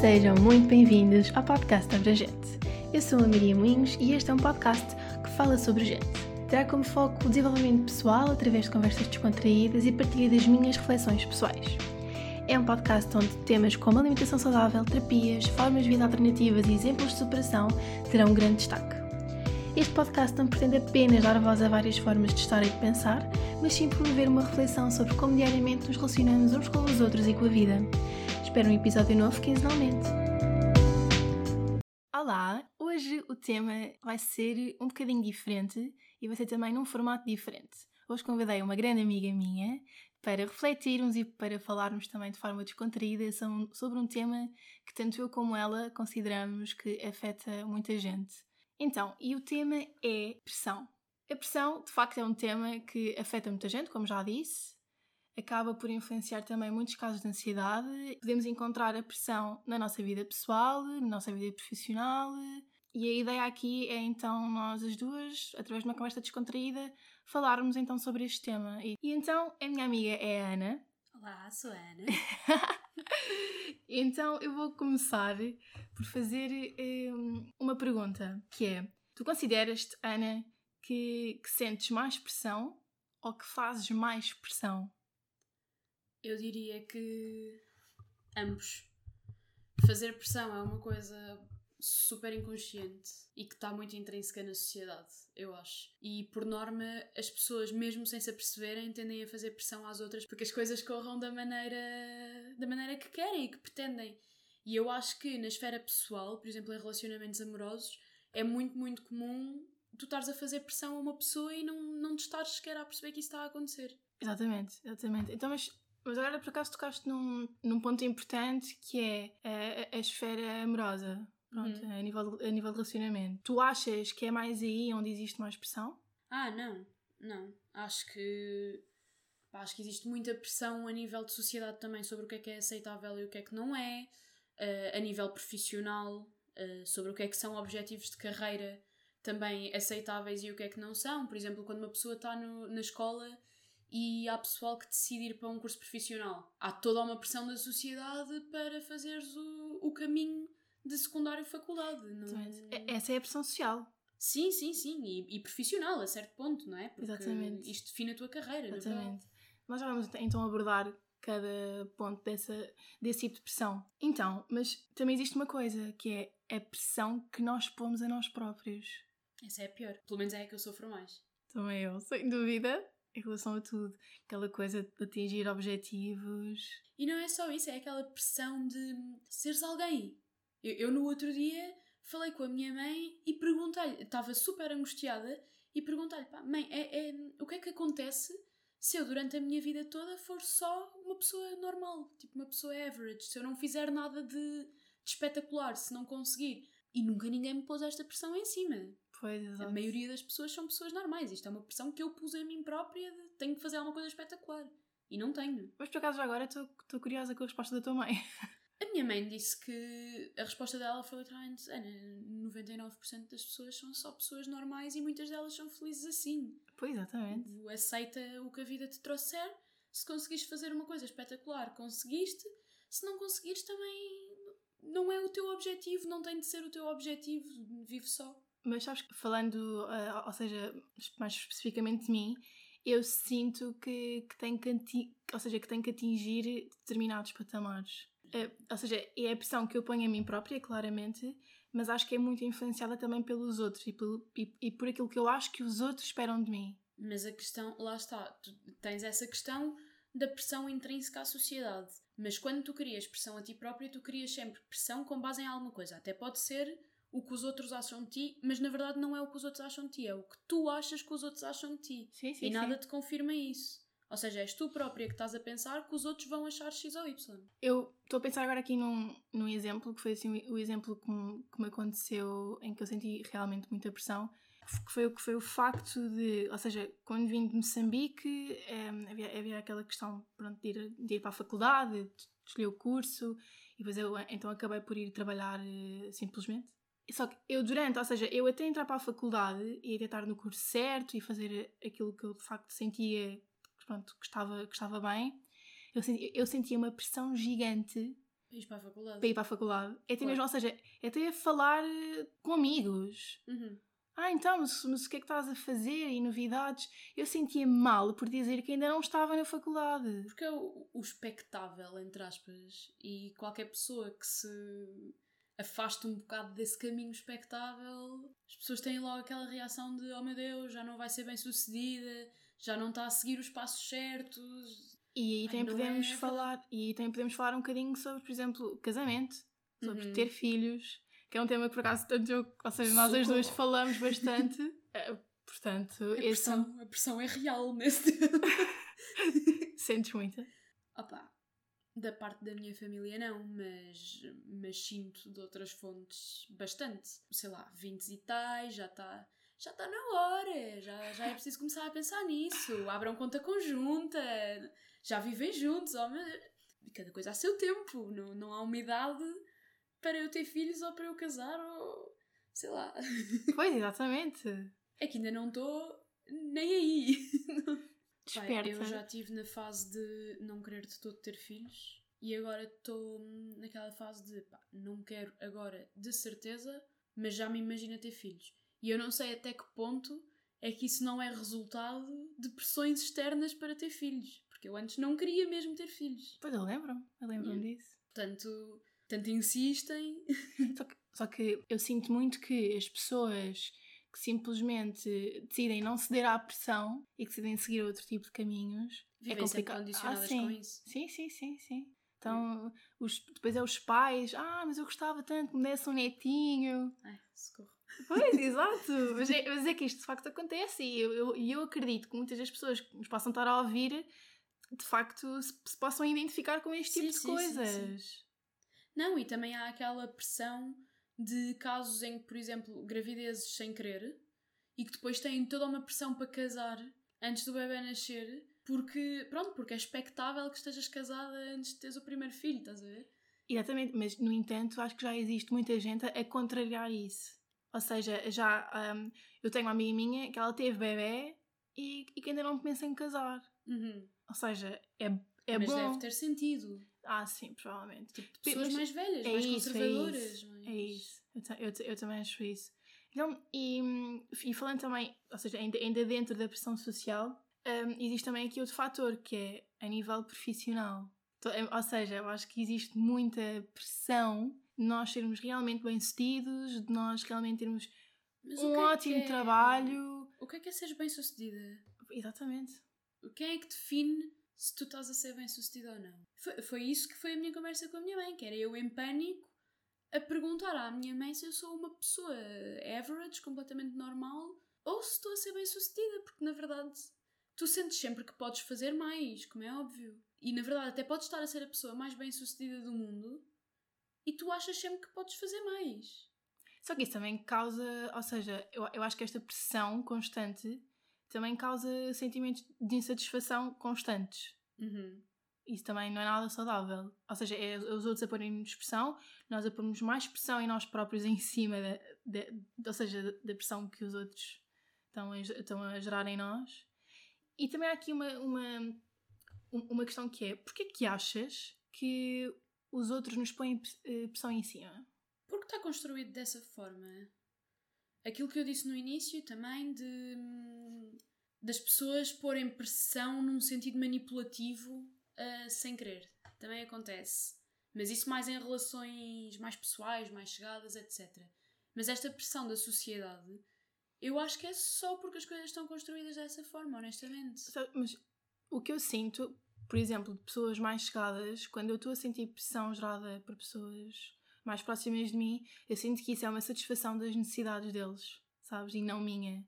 Sejam muito bem-vindos ao podcast Sobre a Gente. Eu sou a Maria Moinhos e este é um podcast que fala sobre gente. Terá como foco o desenvolvimento pessoal através de conversas descontraídas e partilha das minhas reflexões pessoais. É um podcast onde temas como alimentação saudável, terapias, formas de vida alternativas e exemplos de superação terão um grande destaque. Este podcast não pretende apenas dar voz a várias formas de estar e de pensar, mas sim promover uma reflexão sobre como diariamente nos relacionamos uns com os outros e com a vida. Espero um episódio novo quinzenalmente. Olá, hoje o tema vai ser um bocadinho diferente e vai ser também num formato diferente. Hoje convidei uma grande amiga minha para refletirmos e para falarmos também de forma descontraída sobre um tema que tanto eu como ela consideramos que afeta muita gente. Então, e o tema é pressão. A pressão, de facto, é um tema que afeta muita gente, como já disse, acaba por influenciar também muitos casos de ansiedade. Podemos encontrar a pressão na nossa vida pessoal, na nossa vida profissional. E a ideia aqui é então nós as duas, através de uma conversa descontraída, falarmos então sobre este tema. E, e então a minha amiga é a Ana. Olá, sou a Ana. então eu vou começar por fazer um, uma pergunta, que é: tu consideras-te, Ana, que, que sentes mais pressão ou que fazes mais pressão? Eu diria que ambos. Fazer pressão é uma coisa super inconsciente e que está muito intrínseca na sociedade, eu acho. E por norma, as pessoas, mesmo sem se aperceberem, tendem a fazer pressão às outras porque as coisas corram da maneira, da maneira que querem e que pretendem. E eu acho que na esfera pessoal, por exemplo, em relacionamentos amorosos, é muito, muito comum tu estares a fazer pressão a uma pessoa e não, não te estares sequer a perceber que isso está a acontecer. Exatamente, exatamente. Então, mas mas agora por acaso tocaste num, num ponto importante que é a, a, esfera amorosa. Pronto, uhum. a, nível de, a nível de relacionamento. Tu achas que é mais aí onde existe mais pressão? Ah, não, não. Acho que acho que existe muita pressão a nível de sociedade também sobre o que é que é aceitável e o que é que não é, uh, a nível profissional, uh, sobre o que é que são objetivos de carreira também aceitáveis e o que é que não são. Por exemplo, quando uma pessoa está na escola e há pessoal que decide ir para um curso profissional. Há toda uma pressão da sociedade para fazeres o, o caminho de secundário e faculdade. Não... É? Essa é a pressão social. Sim, sim, sim. E, e, profissional, a certo ponto, não é? Porque Exatamente. isto define a tua carreira, Exatamente. Nós já vamos então abordar cada ponto dessa, desse tipo de pressão. Então, mas também existe uma coisa, que é a pressão que nós pomos a nós próprios. Essa é a pior. Pelo menos é a que eu sofro mais. Também eu, sem dúvida em relação a tudo. Aquela coisa de atingir objetivos. E não é só isso, é aquela pressão de seres alguém. Eu, eu no outro dia falei com a minha mãe e perguntei-lhe, estava super angustiada, e perguntei-lhe, pá, mãe, é, é, o que é que acontece se eu durante a minha vida toda for só uma pessoa normal, tipo uma pessoa average, se eu não fizer nada de, de espetacular, se não conseguir? E nunca ninguém me pôs esta pressão em cima. Pois, exato. A maioria das pessoas são pessoas normais. Isto é uma pressão que eu pus em mim própria de tenho que fazer alguma coisa espetacular. E não tenho. Mas por acaso agora estou curiosa com a resposta da tua mãe. A minha mãe disse que a resposta dela foi literalmente: Ana, 99% das pessoas são só pessoas normais e muitas delas são felizes assim. Pois, exatamente. Aceita o que a vida te trouxer. Se conseguiste fazer uma coisa espetacular, conseguiste. Se não conseguires, também não é o teu objetivo, não tem de ser o teu objetivo. Vive só. Mas sabes que falando, uh, ou seja, mais especificamente de mim, eu sinto que, que, tenho que, ou seja, que tenho que atingir determinados patamares. Uh, ou seja, é a pressão que eu ponho a mim própria, claramente, mas acho que é muito influenciada também pelos outros e, pelo, e, e por aquilo que eu acho que os outros esperam de mim. Mas a questão, lá está, tu tens essa questão da pressão intrínseca à sociedade. Mas quando tu crias pressão a ti própria, tu crias sempre pressão com base em alguma coisa. Até pode ser o que os outros acham de ti, mas na verdade não é o que os outros acham de ti, é o que tu achas que os outros acham de ti. Sim, sim, e nada sim. te confirma isso. Ou seja, és tu própria que estás a pensar que os outros vão achar X ou Y. Eu estou a pensar agora aqui num, num exemplo, que foi assim o exemplo que me, que me aconteceu, em que eu senti realmente muita pressão, que foi, que foi o facto de, ou seja, quando vim de Moçambique, é, havia, havia aquela questão pronto, de, ir, de ir para a faculdade, de escolher o curso, e depois eu então acabei por ir trabalhar uh, simplesmente. Só que eu durante, ou seja, eu até entrar para a faculdade e até estar no curso certo e fazer aquilo que eu de facto sentia, pronto, que estava, que estava bem, eu sentia, eu sentia uma pressão gigante Para ir para a faculdade. para ir para a faculdade. É até Claro. mesmo, ou seja, é até a falar eh, com amigos. Uhum. Ah, então, mas, mas o que é que estás a fazer? E novidades? Eu sentia mal por dizer que ainda não estava na faculdade. Porque é o, o espectável, entre aspas, e qualquer pessoa que se afasta um bocado desse caminho espectável, as pessoas têm logo aquela reação de oh meu Deus, já não vai ser bem sucedida, já não está a seguir os passos certos. E aí também não podemos é falar, e também podemos falar um bocadinho sobre, por exemplo, casamento, sobre Uhum. ter filhos, que é um tema que por acaso tanto eu, ou seja, nós as duas falamos bastante. Eh, Portanto, A é pressão, a pressão é real nesse tema. sentes muito. Opa, da parte da minha família não, mas, mas sinto de outras fontes bastante. Sei lá, 20 e tais, já está já tá na hora, já, já é preciso começar a pensar nisso. Abram conta conjunta, já vivem juntos, oh, meu Deus. cada coisa a seu tempo, não, não há uma idade para eu ter filhos ou para eu casar ou sei lá. Pois, exatamente. É que ainda não estou nem aí. Desperta. eu já estive na fase de não querer de todo ter filhos e agora estou naquela fase de pá, não quero agora de certeza, mas já me imagino ter filhos. E eu não sei até que ponto é que isso não é resultado de pressões externas para ter filhos. Porque eu antes não queria mesmo ter filhos. Pois eu lembro-me, eu lembro-me Yeah. disso. Portanto, tanto insistem. Só que, só que eu sinto muito que as pessoas que simplesmente decidem não ceder à pressão e que decidem seguir outro tipo de caminhos Vivem é complicado. condicionadas ah, sim. com isso. Sim, sim, sim, sim. Então, os, depois é os pais, ah, mas eu gostava tanto que me desse um netinho. Ai, socorro. Pois, exato. Mas é, mas é que isto de facto acontece e eu, eu, eu acredito que muitas das pessoas que nos possam estar a ouvir de facto se, se possam identificar com este tipo Sim, de sim, sim, coisas. Não, e também há aquela pressão de casos em que, por exemplo, gravidezes sem querer e que depois têm toda uma pressão para casar antes do bebê nascer, porque, pronto, porque é expectável que estejas casada antes de teres o primeiro filho, estás a ver? Exatamente, mas no entanto acho que já existe muita gente a, contrariar isso. Ou seja, já hum, eu tenho uma amiga minha que ela teve bebê e, e que ainda não pensa em casar. Uhum. Ou seja, é, é Mas bom. deve ter sentido. Ah, sim, provavelmente. Tipo, pessoas Mas mais velhas, é mais isso, é conservadoras. isso, mais- É isso. Eu, eu, eu também acho isso. Então, e, e falando também, ou seja, ainda, ainda dentro da pressão social, hum, existe também aqui outro fator que é a nível profissional. To- é- Ou seja, eu acho que existe muita pressão de nós sermos realmente bem-sucedidos, de nós realmente termos Mas um é ótimo é- trabalho. O que é que é seres bem-sucedida? Exatamente. Quem é que define se tu estás a ser bem sucedido ou não? Foi, foi isso que foi a minha conversa com a minha mãe, que era eu em pânico a perguntar à minha mãe se eu sou uma pessoa average, completamente normal, ou se estou a ser bem sucedida, porque na verdade tu sentes sempre que podes fazer mais, como é óbvio. E na verdade até podes estar a ser a pessoa mais bem sucedida do mundo e tu achas sempre que podes fazer mais. Só que isso também causa, ou seja, eu, eu acho que esta pressão constante também causa sentimentos de insatisfação constantes. Uhum. Isso também não é nada saudável. Ou seja, é os outros a porem-nos pressão, nós a pormos mais pressão em nós próprios em cima, da, da- ou seja, da- pressão que os outros estão a, estão a gerar em nós. E também há aqui uma, uma, um- uma questão que é, porquê que achas que os outros nos põem eh, pressão em cima? Porque está construído dessa forma. Aquilo que eu disse no início também de hum, das pessoas porem pressão num sentido manipulativo ah, sem querer. Também acontece. Mas isso mais em relações mais pessoais, mais chegadas, etc. Mas esta pressão da sociedade, eu acho que é só porque as coisas estão construídas dessa forma, honestamente. Mas o que eu sinto, por exemplo, de pessoas mais chegadas, quando eu estou a sentir pressão gerada por pessoas mais próximas de mim, eu sinto que isso é uma satisfação das necessidades deles, sabes? E não minha.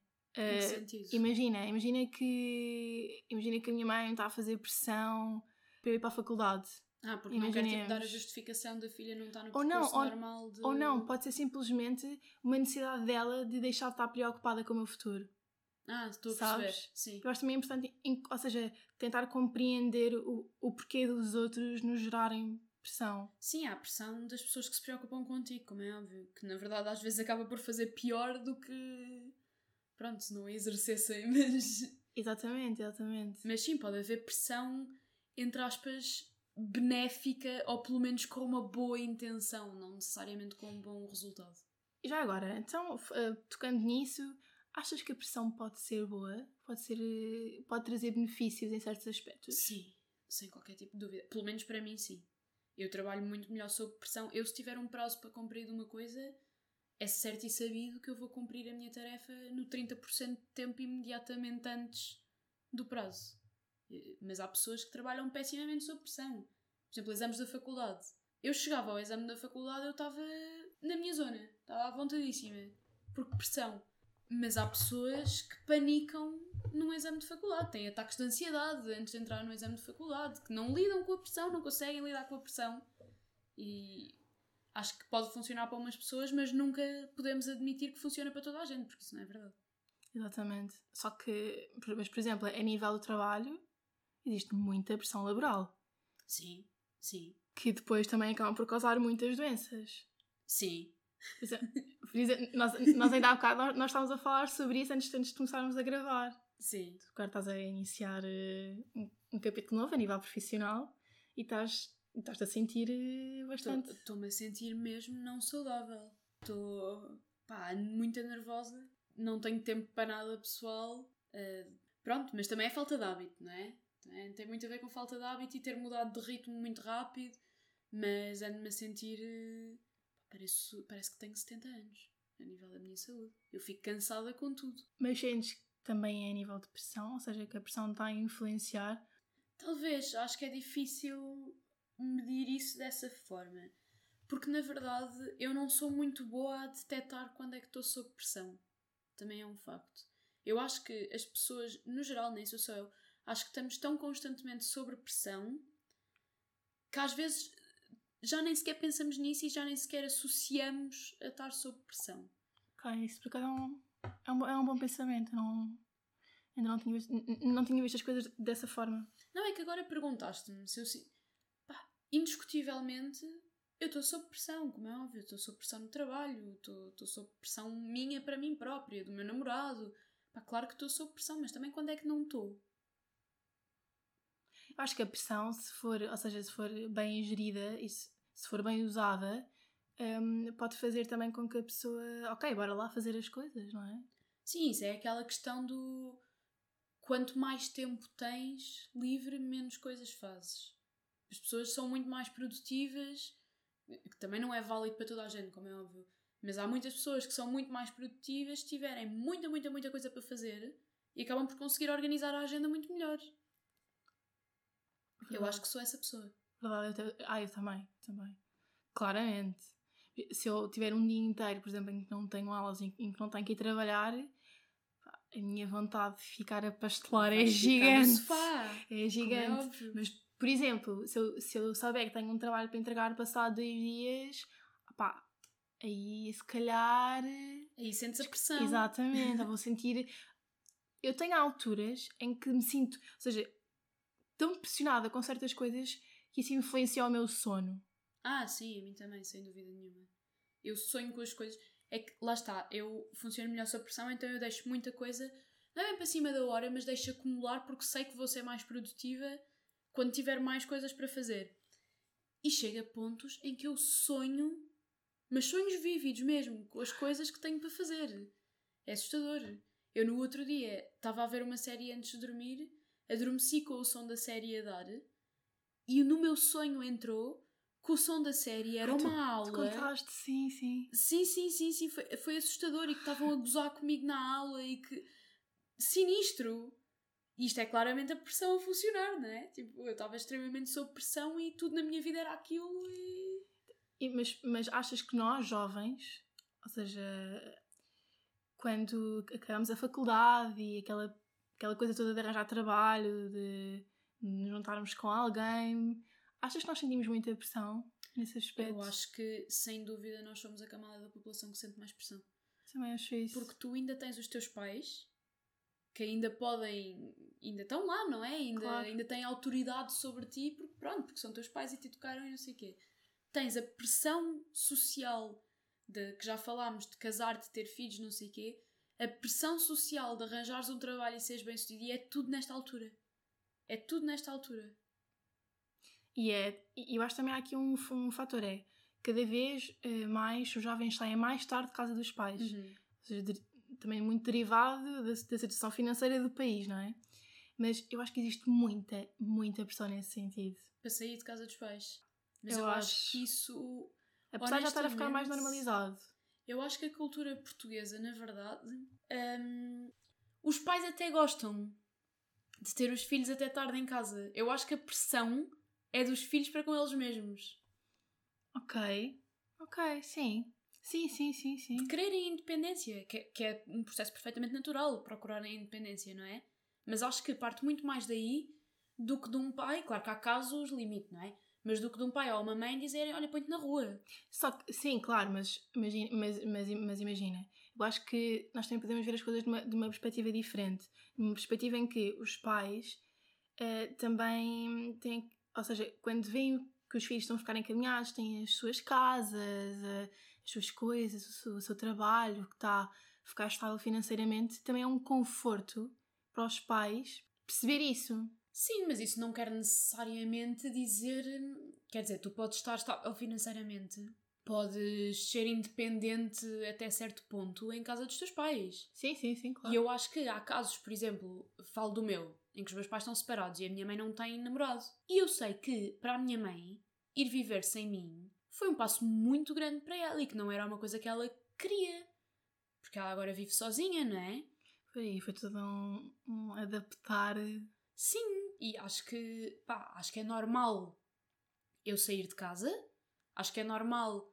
Sentido? imagina, imagina que imagina que a minha mãe está a fazer pressão para eu ir para a faculdade. Ah, porque não quer tipo, dar a imaginemos. justificação da filha não estar no Ou não, ou- normal de... Ou não, pode ser simplesmente uma necessidade dela de deixar de estar preocupada com o meu futuro. Ah, estou a perceber. Sabes? Sim. Eu acho também importante, ou seja, tentar compreender o, o porquê dos outros nos gerarem pressão. Sim, há a pressão das pessoas que se preocupam contigo, como é óbvio. Que na verdade às vezes acaba por fazer pior do que. Pronto, se não exercessem, mas. Exatamente, exatamente. Mas sim, pode haver pressão, entre aspas, benéfica ou pelo menos com uma boa intenção, não necessariamente com um bom resultado. E já agora, então, uh, tocando nisso, achas que a pressão pode ser boa? Pode, ser, uh, pode trazer benefícios em certos aspectos? Sim, sem qualquer tipo de dúvida. Pelo menos para mim, sim. Eu trabalho muito melhor sob pressão. Eu, se tiver um prazo para cumprir de uma coisa, é certo e sabido que eu vou cumprir a minha tarefa no 30% de tempo imediatamente antes do prazo. Mas há pessoas que trabalham pessimamente sob pressão. Por exemplo, exames da faculdade. Eu chegava ao exame da faculdade, eu estava na minha zona, estava à vontadíssima, porque pressão. Mas há pessoas que panicam num exame de faculdade, têm ataques de ansiedade antes de entrar no exame de faculdade, que não lidam com a pressão, não conseguem lidar com a pressão. E acho que pode funcionar para umas pessoas, mas nunca podemos admitir que funciona para toda a gente, porque isso não é verdade. Exatamente. Só que, mas, por exemplo, a nível do trabalho, existe muita pressão laboral. Sim, sim. Que depois também acabam por causar muitas doenças. Sim. Por exemplo, nós, nós ainda há bocado nós, nós estávamos a falar sobre isso antes, antes de começarmos a gravar. Sim. Tu agora estás a iniciar uh, um, um, capítulo novo a nível profissional e estás, estás a sentir uh, bastante. Estou-me a sentir mesmo não saudável. Estou muito nervosa, não tenho tempo para nada pessoal. Uh, pronto, mas também é falta de hábito, não é? Tem, tem muito a ver com falta de hábito e ter mudado de ritmo muito rápido, mas ando-me a sentir. Parece, parece que tenho 70 anos a nível da minha saúde. Eu fico cansada com tudo. Mas sentes também é a nível de pressão, ou seja, que a pressão está a influenciar? Talvez, acho que é difícil medir isso dessa forma. Porque na verdade eu não sou muito boa a detectar quando é que estou sob pressão. Também é um facto. Eu acho que as pessoas, no geral, nem sou só eu, acho que estamos tão constantemente sob pressão que às vezes já nem sequer pensamos nisso e já nem sequer associamos a estar sob pressão. Ok, isso por é um, é um, é um bom pensamento. Não, ainda não tinha, visto, não tinha visto as coisas dessa forma. Não, é que agora perguntaste-me se eu. Pá, indiscutivelmente, eu estou sob pressão, como é óbvio. Estou sob pressão no trabalho, estou sob pressão minha para mim própria, do meu namorado. Pá, claro que estou sob pressão, mas também quando é que não estou? Acho que a pressão, se for, ou seja, se for bem gerida e se, se for bem usada, um, pode fazer também com que a pessoa, ok, bora lá fazer as coisas, não é? Sim, isso é aquela questão do quanto mais tempo tens livre, menos coisas fazes. As pessoas são muito mais produtivas, que também não é válido para toda a gente, como é óbvio. Mas há muitas pessoas que são muito mais produtivas se tiverem muita, muita, muita coisa para fazer e acabam por conseguir organizar a agenda muito melhor. Verdade. Eu acho que sou essa pessoa. Verdade, eu, ah, eu também, também. Claramente se eu tiver um dia inteiro, por exemplo, em que não tenho aulas, em, em que não tenho que ir trabalhar, a minha vontade de ficar a pastelar é gigante. É, é gigante. É Mas, por exemplo, se eu, se eu souber que tenho um trabalho para entregar passado dois dias, pá, aí se calhar. Aí sentes a pressão. Exatamente, eu vou sentir. Eu tenho alturas em que me sinto, ou seja, tão pressionada com certas coisas que isso influencia o meu sono. Ah, sim, a mim também, sem dúvida nenhuma. Eu sonho com as coisas. É que, lá está, eu funciono melhor sob pressão, então eu deixo muita coisa, não é para cima da hora, mas deixo acumular porque sei que vou ser mais produtiva quando tiver mais coisas para fazer. E chega a pontos em que eu sonho, mas sonhos vívidos mesmo, com as coisas que tenho para fazer. É assustador. Eu no outro dia estava a ver uma série antes de dormir, adormeci com o som da série a dar, e no meu sonho entrou que o som da série era uma tu, aula. Tu contaste, sim, sim. Sim, sim, sim, sim. Foi, foi assustador e que estavam a gozar comigo na aula e que. Sinistro! Isto é claramente a pressão a funcionar, não é? Tipo, eu estava extremamente sob pressão e tudo na minha vida era aquilo e. e mas, mas achas que nós, jovens, ou seja, quando acabamos a faculdade e aquela, aquela coisa toda de arranjar trabalho, de nos juntarmos com alguém Achas que nós sentimos muita pressão nesse aspecto? Eu acho que, sem dúvida, nós somos a camada da população que sente mais pressão. Também acho isso. Porque tu ainda tens os teus pais que ainda podem, ainda estão lá, não é? Ainda, claro. ainda têm autoridade sobre ti, porque pronto, porque são teus pais e te educaram e não sei o quê. Tens a pressão social de que já falámos de casar, de ter filhos, não sei o quê. A pressão social de arranjares um trabalho e seres bem-sucedido e é tudo nesta altura. É tudo nesta altura. E é, e eu acho também há aqui um, um fator, é cada vez eh, mais os jovens saem mais tarde de casa dos pais. Uhum. Ou seja, de- também muito derivado da, da situação financeira do país, não é? Mas eu acho que existe muita, muita pressão nesse sentido. Para sair de casa dos pais. Mas Eu eu, acho acho- que isso. Apesar de já estar a ficar mais normalizado. Eu acho que a cultura portuguesa, na verdade, hum, os pais até gostam de ter os filhos até tarde em casa. Eu acho que a pressão é dos filhos para com eles mesmos. Ok. Ok, sim. Sim, sim, sim, sim. Quererem independência, que é, que é um processo perfeitamente natural, procurarem independência, não é? Mas acho que parte muito mais daí do que de um pai, claro que há casos limite, não é? Mas do que de um pai ou uma mãe dizerem, olha, põe-te na rua. Só que, sim, claro, mas imagina, mas, mas, mas imagina, eu acho que nós também podemos ver as coisas de uma, de uma perspectiva diferente. Uma perspectiva em que os pais eh, também têm, ou seja, quando veem que os filhos estão a ficar encaminhados, têm as suas casas, eh, as suas coisas, o seu, o seu trabalho, que está a ficar estável financeiramente, também é um conforto para os pais perceber isso. Sim, mas isso não quer necessariamente dizer. Quer dizer, tu podes estar estável financeiramente, podes ser independente até certo ponto em casa dos teus pais. Sim, sim, sim, claro. E eu acho que há casos, por exemplo, falo do meu, em que os meus pais estão separados e a minha mãe não tem namorado. E eu sei que, para a minha mãe, ir viver sem mim foi um passo muito grande para ela e que não era uma coisa que ela queria. Porque ela agora vive sozinha, não é? Foi, foi tudo um, um adaptar. Sim, e acho que, pá, acho que é normal eu sair de casa, acho que é normal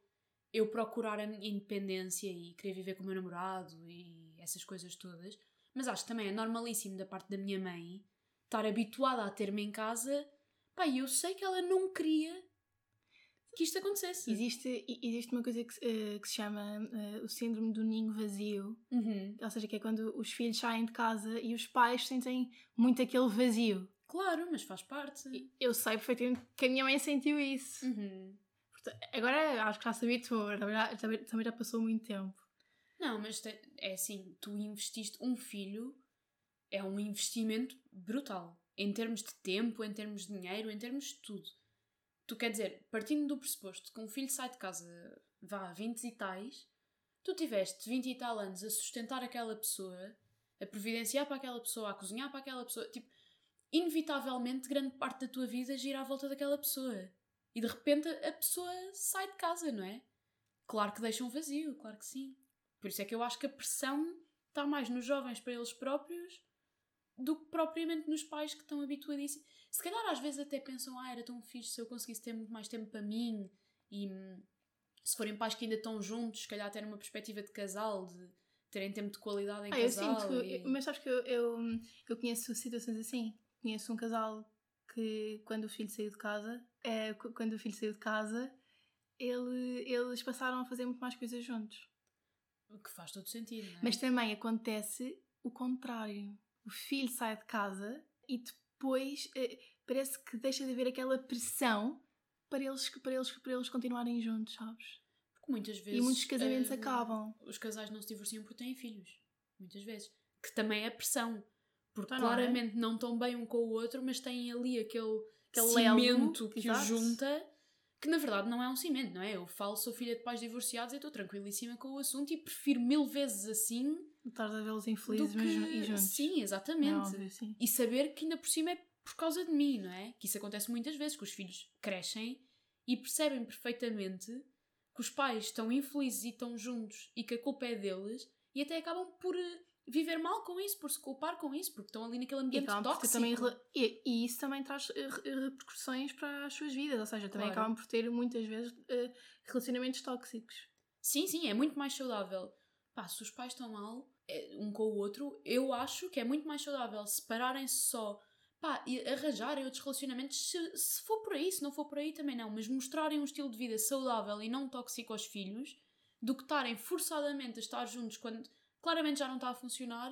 eu procurar a minha independência e querer viver com o meu namorado e essas coisas todas, mas acho que também é normalíssimo da parte da minha mãe estar habituada a ter-me em casa, pá, eu sei que ela não queria que isto acontecesse. Existe, existe uma coisa que, se- eh, que se chama eh, o síndrome do ninho vazio, Uhum. ou seja, que é quando os filhos saem de casa e os pais sentem muito aquele vazio. Claro, mas faz parte. E Eu sei perfeitamente que a minha mãe sentiu isso. Uhum. Porta- Agora acho que já se habituou, também já, também- também já passou muito tempo. Não, mas te- é assim, tu investiste um filho, é um investimento brutal. Em termos de tempo, em termos de dinheiro, em termos de tudo. Tu quer dizer, partindo do pressuposto que um filho sai de casa, vá, 20 e tais, tu tiveste 20 e tal anos a sustentar aquela pessoa, a providenciar para aquela pessoa, a cozinhar para aquela pessoa, tipo, inevitavelmente grande parte da tua vida gira à volta daquela pessoa. E de repente a pessoa sai de casa, não é? Claro que deixa um vazio, claro que sim. Por isso é que eu acho que a pressão está mais nos jovens para eles próprios do que propriamente nos pais que estão habituadíssimos. Se calhar às vezes até pensam, ah, era tão fixe se eu conseguisse ter muito mais tempo para mim e hum, se forem pais que ainda estão juntos, se calhar ter uma perspectiva de casal, de terem tempo de qualidade em Ah, eu casal. sinto, e- eu- mas sabes que eu, eu, eu conheço situações assim. Conheço um casal que, quando o filho saiu de casa, qu- quando o filho saiu de casa, ele, eles passaram a fazer muito mais coisas juntos. O que faz todo sentido, não é? Mas também acontece o contrário. O filho sai de casa e depois eh, parece que deixa de haver aquela pressão para eles, para eles, para eles continuarem juntos, sabes? Porque muitas vezes. E muitos casamentos eh, acabam. Os casais não se divorciam porque têm filhos. Muitas vezes. Que também é pressão. Porque Ah, não é? claramente não estão bem um com o outro, mas têm ali aquele, Aquele cimento que exato. os junta. Que na verdade não é um cimento, não é? Eu falo, sou filha de pais divorciados e estou tranquilíssima com o assunto e prefiro mil vezes assim Estás a vê-los infelizes que... ju- e juntos. Sim, exatamente. óbvio, sim. E saber que ainda por cima é por causa de mim, não é? Que isso acontece muitas vezes, que os filhos crescem e percebem perfeitamente que os pais estão infelizes e estão juntos e que a culpa é deles e até acabam por eh, viver mal com isso, por se culpar com isso, porque estão ali naquele E, ambiente acabam por ter tóxico. também, e, e isso também traz eh, re- repercussões para as suas vidas, ou seja, também Claro. acabam por ter muitas vezes eh, relacionamentos tóxicos. Sim, sim, é muito mais saudável. Pá, se os pais estão mal eh, um com o outro, eu acho que é muito mais saudável separarem-se só, pá, e arranjarem outros relacionamentos, se, se for por aí, se não for por aí também não, mas mostrarem um estilo de vida saudável e não tóxico aos filhos, do que estarem forçadamente a estar juntos quando claramente já não está a funcionar,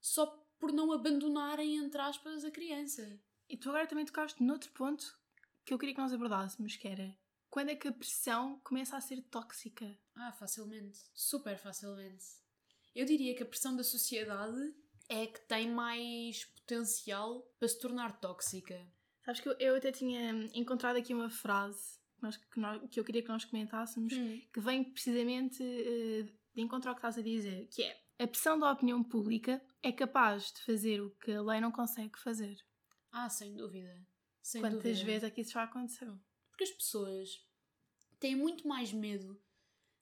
só por não abandonarem, entre aspas, a criança. E tu agora também tocaste noutro ponto que eu queria que nós abordássemos, que era quando é que a pressão começa a ser tóxica? Ah, facilmente. Super facilmente. Eu diria que a pressão da sociedade é que tem mais potencial para se tornar tóxica. Sabes que eu, eu até tinha encontrado aqui uma frase que, nós, que, nós- que eu queria que nós comentássemos, Hum. que vem precisamente eh, de encontrar o que estás a dizer, que é a pressão da opinião pública é capaz de fazer o que a lei não consegue fazer. Ah, sem dúvida. Sem Quantas dúvida. vezes é que isso já aconteceu? Porque as pessoas têm muito mais medo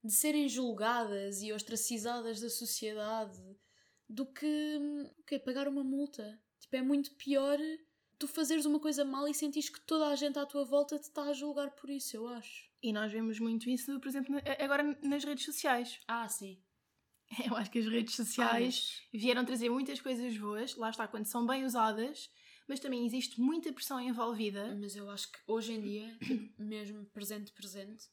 de serem julgadas e ostracizadas da sociedade do que, que pagar uma multa. Tipo, é muito pior tu fazeres uma coisa mal e sentires que toda a gente à tua volta te está a julgar por isso, eu acho. E nós vemos muito isso, por exemplo, agora nas redes sociais. Ah, sim. Eu acho que as redes sociais vieram trazer muitas coisas boas, lá está, quando são bem usadas, mas também existe muita pressão envolvida. Mas eu acho que hoje em dia, tipo, mesmo presente, presente,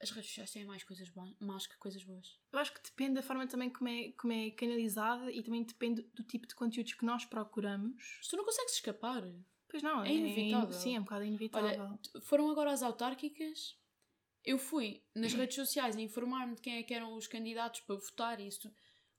as redes sociais têm mais coisas mais que coisas boas. Eu acho que depende da forma também como é, como é canalizada e também depende do tipo de conteúdos que nós procuramos. Tu não consegues escapar. Pois não, É inevitável. sim, é um bocado inevitável. Olha, foram agora as autárquicas. Eu fui nas redes sociais a informar-me de quem é que eram os candidatos para votar e isso.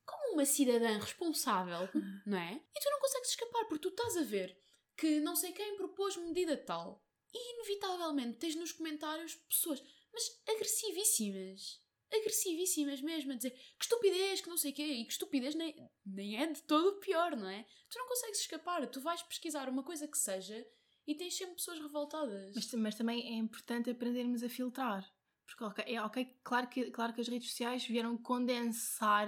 Como uma cidadã responsável, não é? E tu não consegues escapar porque tu estás a ver que não sei quem propôs medida tal. E inevitavelmente tens nos comentários pessoas, mas agressivíssimas. Agressivíssimas mesmo, a dizer que estupidez, que não sei o quê, e que estupidez nem, nem é de todo pior, não é? Tu não consegues escapar, tu vais pesquisar uma coisa que seja e tens sempre pessoas revoltadas. Mas, mas também é importante aprendermos a filtrar. Porque, ok, é, ok, claro, que, claro que as redes sociais vieram condensar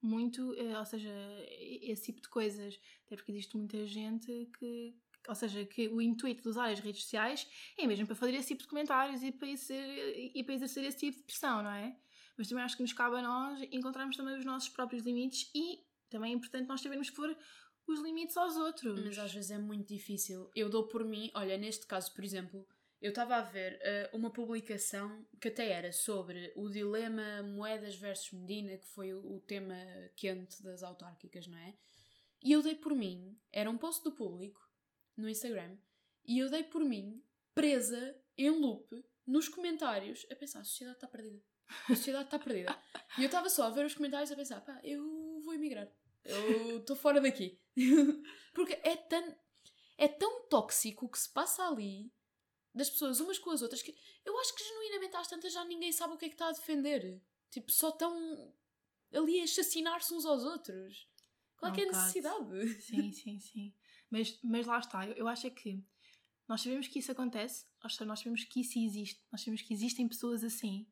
muito, eh, ou seja, esse tipo de coisas. Até porque existe muita gente que. Ou seja, que o intuito de usar as redes sociais é mesmo para fazer esse tipo de comentários e para, exercer, e para exercer esse tipo de pressão, não é? Mas também acho que nos cabe a nós encontrarmos também os nossos próprios limites e também é importante nós sabermos pôr os limites aos outros. Mas às vezes é muito difícil. Eu dou por mim, olha, neste caso, por exemplo, eu estava a ver eh, uma publicação que até era sobre o dilema moedas versus Medina, que foi o, o tema quente das autárquicas, não é? E eu dei por mim, era um post do público no Instagram, e eu dei por mim presa em loop nos comentários a pensar: a sociedade está perdida. A sociedade está perdida. E eu estava só a ver os comentários a pensar: pá, eu vou emigrar. Eu estou fora daqui. Porque é tão, é tão tóxico o que se passa ali das pessoas umas com as outras que eu acho que genuinamente às tantas já ninguém sabe o que é que está a defender. Tipo, só estão ali a assassinar-se uns aos outros. Qual é É que é a necessidade? Sim, sim, sim. Mas, mas lá está, eu, eu acho é que nós sabemos que isso acontece, ou seja, nós sabemos que isso existe, nós sabemos que existem pessoas assim.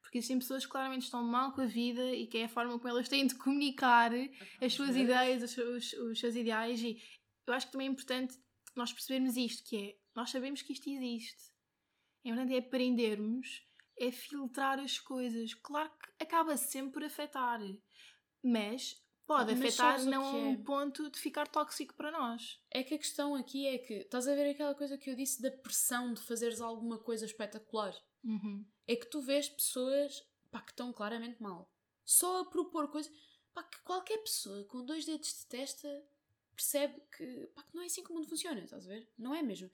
Porque existem pessoas que claramente estão mal com a vida e que é a forma como elas têm de comunicar as suas ideias, os seus, os seus ideais. E eu acho que também é importante nós percebermos isto, que é, nós sabemos que isto existe. É importante é aprendermos, é filtrar as coisas. Claro que acaba sempre por afetar, mas pode Mas afetar não a que um é? ponto de ficar tóxico para nós. É que a questão aqui é que estás a ver aquela coisa que eu disse da pressão de fazeres alguma coisa espetacular. Uhum. É que tu vês pessoas pá, que estão claramente mal. Só a propor coisas. Pá, que qualquer pessoa com dois dedos de testa percebe que, pá, que não é assim que o mundo funciona, estás a ver? Não é mesmo.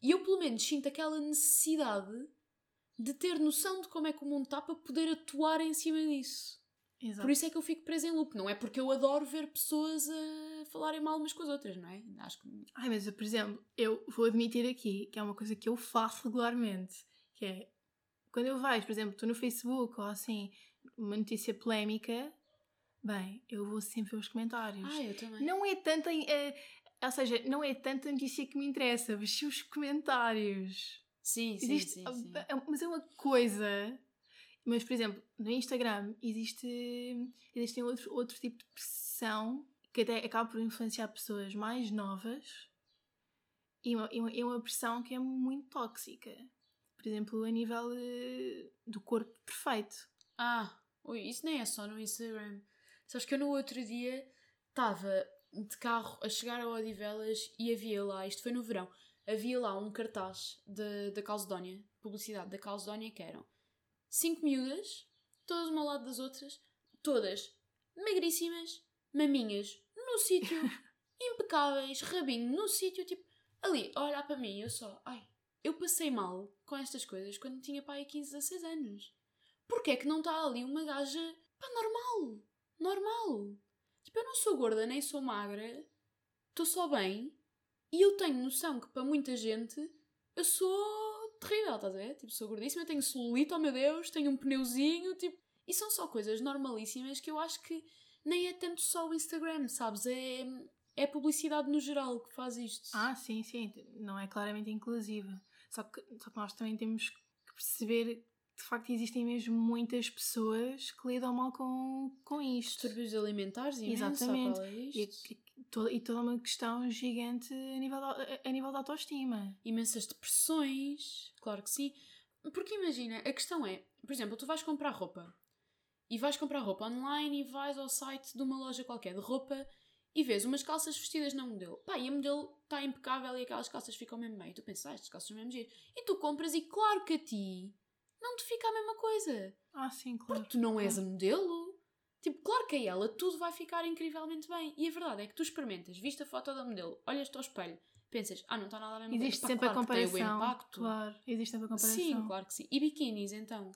E eu, pelo menos, sinto aquela necessidade de ter noção de como é que o mundo está para poder atuar em cima disso. Exato. Por isso é que eu fico presa em loop. Não é porque eu adoro ver pessoas a falarem mal umas com as outras, não é? Acho que. Ai, mas por exemplo, eu vou admitir aqui que é uma coisa que eu faço regularmente, que é quando eu vejo, por exemplo, estou no Facebook ou assim, uma notícia polémica, bem, eu vou sempre ver os comentários. Ah, eu também. Não é tanta. eh, ou seja, não é tanta notícia que me interessa, mas sim os comentários. Sim, sim, Existe, sim, sim. é- mas é uma coisa. Mas, por exemplo, no Instagram existe, existem outro, outro tipo de pressão que até acaba por influenciar pessoas mais novas e uma, uma, pressão que é muito tóxica. Por exemplo, a nível do corpo perfeito. Ah, isso nem é só no Instagram. Sabes que eu no outro dia estava de carro a chegar a Odivelas e havia lá, isto foi no verão, havia lá um cartaz da Calcedónia, publicidade da Calcedónia, que eram cinco miúdas, todas uma ao lado das outras, todas magríssimas, maminhas no sítio, impecáveis, rabinho no sítio, tipo, ali, a olhar para mim, eu só, ai, eu passei mal com estas coisas quando tinha pai 15, 16 anos. Porquê é que não está ali uma gaja, pá, normal, normal? Tipo, eu não sou gorda nem sou magra, estou só bem E eu tenho noção que para muita gente eu sou terrível, estás a ver? Tipo, sou gordíssima, tenho celulite, oh meu Deus, tenho um pneuzinho, tipo. E são só coisas normalíssimas que eu acho que nem é tanto só o Instagram, sabes? É, é a publicidade no geral que faz isto. Ah, sim, sim. Não é claramente inclusiva. Só que, só que nós também temos que perceber que de facto existem mesmo muitas pessoas que lidam mal com, com isto. Distúrbios alimentares e Exatamente. E, e toda uma questão gigante a nível, de, a nível da autoestima. Imensas depressões, claro que sim. Porque imagina, a questão é, por exemplo, tu vais comprar roupa e vais comprar roupa online e vais ao site de uma loja qualquer de roupa e vês umas calças vestidas na modelo. Pá, e a modelo está impecável e aquelas calças ficam mesmo bem. E tu pensas, ah, estas calças são mesmo giro. E tu compras e claro que a ti não te fica a mesma coisa. Ah, sim, claro. Porque tu não és a modelo. Tipo, claro que a ela tudo vai ficar incrivelmente bem. E a verdade é que tu experimentas, viste a foto da modelo, olhas-te ao espelho, pensas, ah, não está nada a mesma Existe sempre claro a comparação. Tem o impacto. Claro, existe sempre a comparação. Sim, claro que sim. E biquínis, então?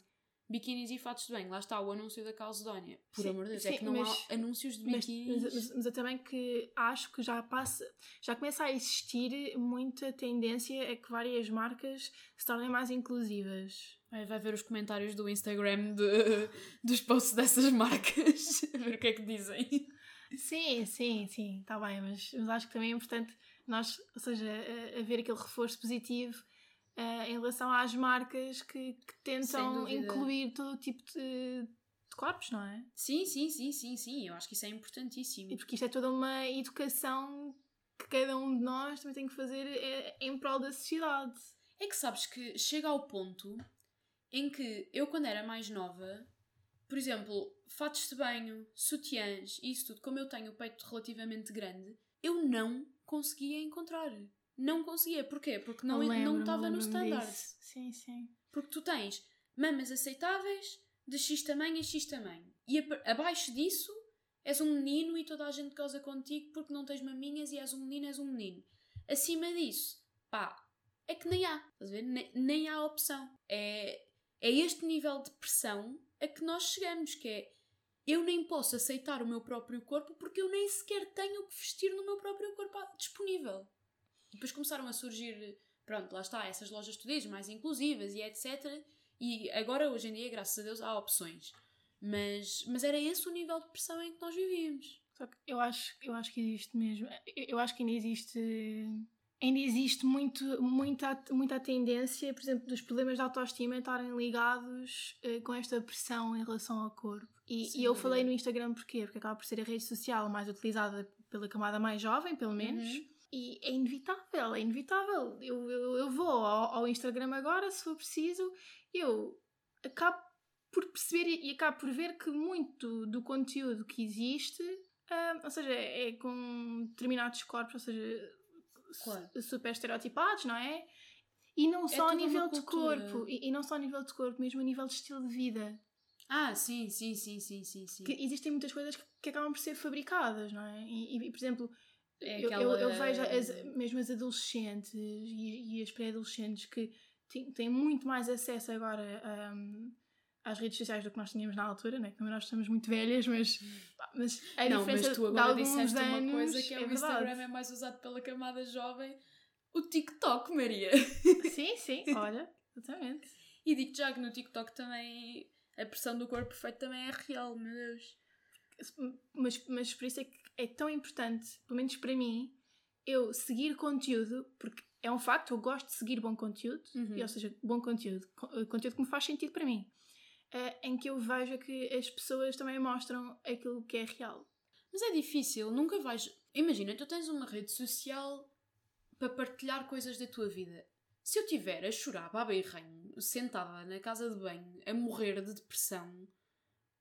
biquínis e fatos de banho. Lá está o anúncio da Calcedónia. Por Sim, amor de Deus, sim, é que não mas- há anúncios de Mas, biquínis. mas, mas- mas eu também que acho que já passa, já começa a existir muita tendência a que várias marcas se tornem mais inclusivas. Vai, ver os comentários do Instagram de- dos posts dessas marcas. ver o que é que dizem. Sim, sim, sim, está bem, mas, mas acho que também é importante nós, ou seja, a- haver aquele reforço positivo eh, em relação às marcas que, que tentam incluir todo o tipo de, de corpos, não é? Sim, sim, sim, sim, sim. Eu acho que isso é importantíssimo. E porque isto é toda uma educação que cada um de nós também tem que fazer eh, em prol da sociedade. É que sabes que chega ao ponto em que eu, quando era mais nova, por exemplo, fatos de banho, sutiãs, isso tudo, como eu tenho o peito relativamente grande, eu não conseguia encontrar. Não conseguia. Porquê? Porque não Eu não estava no standard. Sim, sim. Porque tu tens mamas aceitáveis de X tamanho a X tamanho. E abaixo disso és um menino e toda a gente goza contigo porque não tens maminhas e és um menino, és um menino. Acima disso, pá, é que nem há. Estás a ver? Nem, nem há opção. É, é este nível de pressão a que nós chegamos, que é eu nem posso aceitar o meu próprio corpo porque eu nem sequer tenho o que vestir no meu próprio corpo disponível. Depois começaram a surgir, pronto, lá está, essas lojas tu dizes, mais inclusivas e etc. E agora, hoje em dia, graças a Deus, há opções. Mas, mas era esse o nível de pressão em que nós vivíamos. Só que eu acho, eu acho que existe mesmo. Eu acho que ainda existe. Ainda existe muito, muita, muita tendência, por exemplo, dos problemas de autoestima estarem ligados eh, com esta pressão em relação ao corpo. E, e eu falei no Instagram porquê? Porque acaba por ser a rede social mais utilizada pela camada mais jovem, pelo menos. Uhum. E é inevitável, é inevitável. Eu, eu, eu vou ao, ao Instagram agora, se for preciso, eu acabo por perceber e, e acabo por ver que muito do conteúdo que existe, ah, ou seja, é com determinados corpos, ou seja, Claro. su- super estereotipados, não é? E não É só a toda uma nível de corpo, e, e não só a nível de corpo, mesmo a nível de estilo de vida. Ah, sim, sim, sim, sim, sim, sim. Que existem muitas coisas que, que acabam por ser fabricadas, não é? E, e, por exemplo, É eu, eu, aquela- eu vejo as- mesmo as adolescentes e, e as pré-adolescentes que têm, têm muito mais acesso agora hum, às redes sociais do que nós tínhamos na altura, né? Também nós estamos muito velhas, mas, mas a não, diferença mas tu de agora alguns disseste anos uma coisa que é, é o verdade. Instagram é mais usado pela camada jovem. O TikTok, Maria. Sim, sim, olha, exatamente. E digo já que no TikTok também a pressão do corpo perfeito também é real, meu Deus. Mas, mas por isso é que é tão importante, pelo menos para mim, eu seguir conteúdo, porque é um facto, eu gosto de seguir bom conteúdo, Uhum. e, ou seja, bom conteúdo, co- conteúdo que me faz sentido para mim, eh, em que eu vejo que as pessoas também mostram aquilo que é real. Mas é difícil, nunca vais. Imagina, tu tens uma rede social para partilhar coisas da tua vida. Se eu estiver a chorar, baba e ranho, sentada na casa de banho, a morrer de depressão,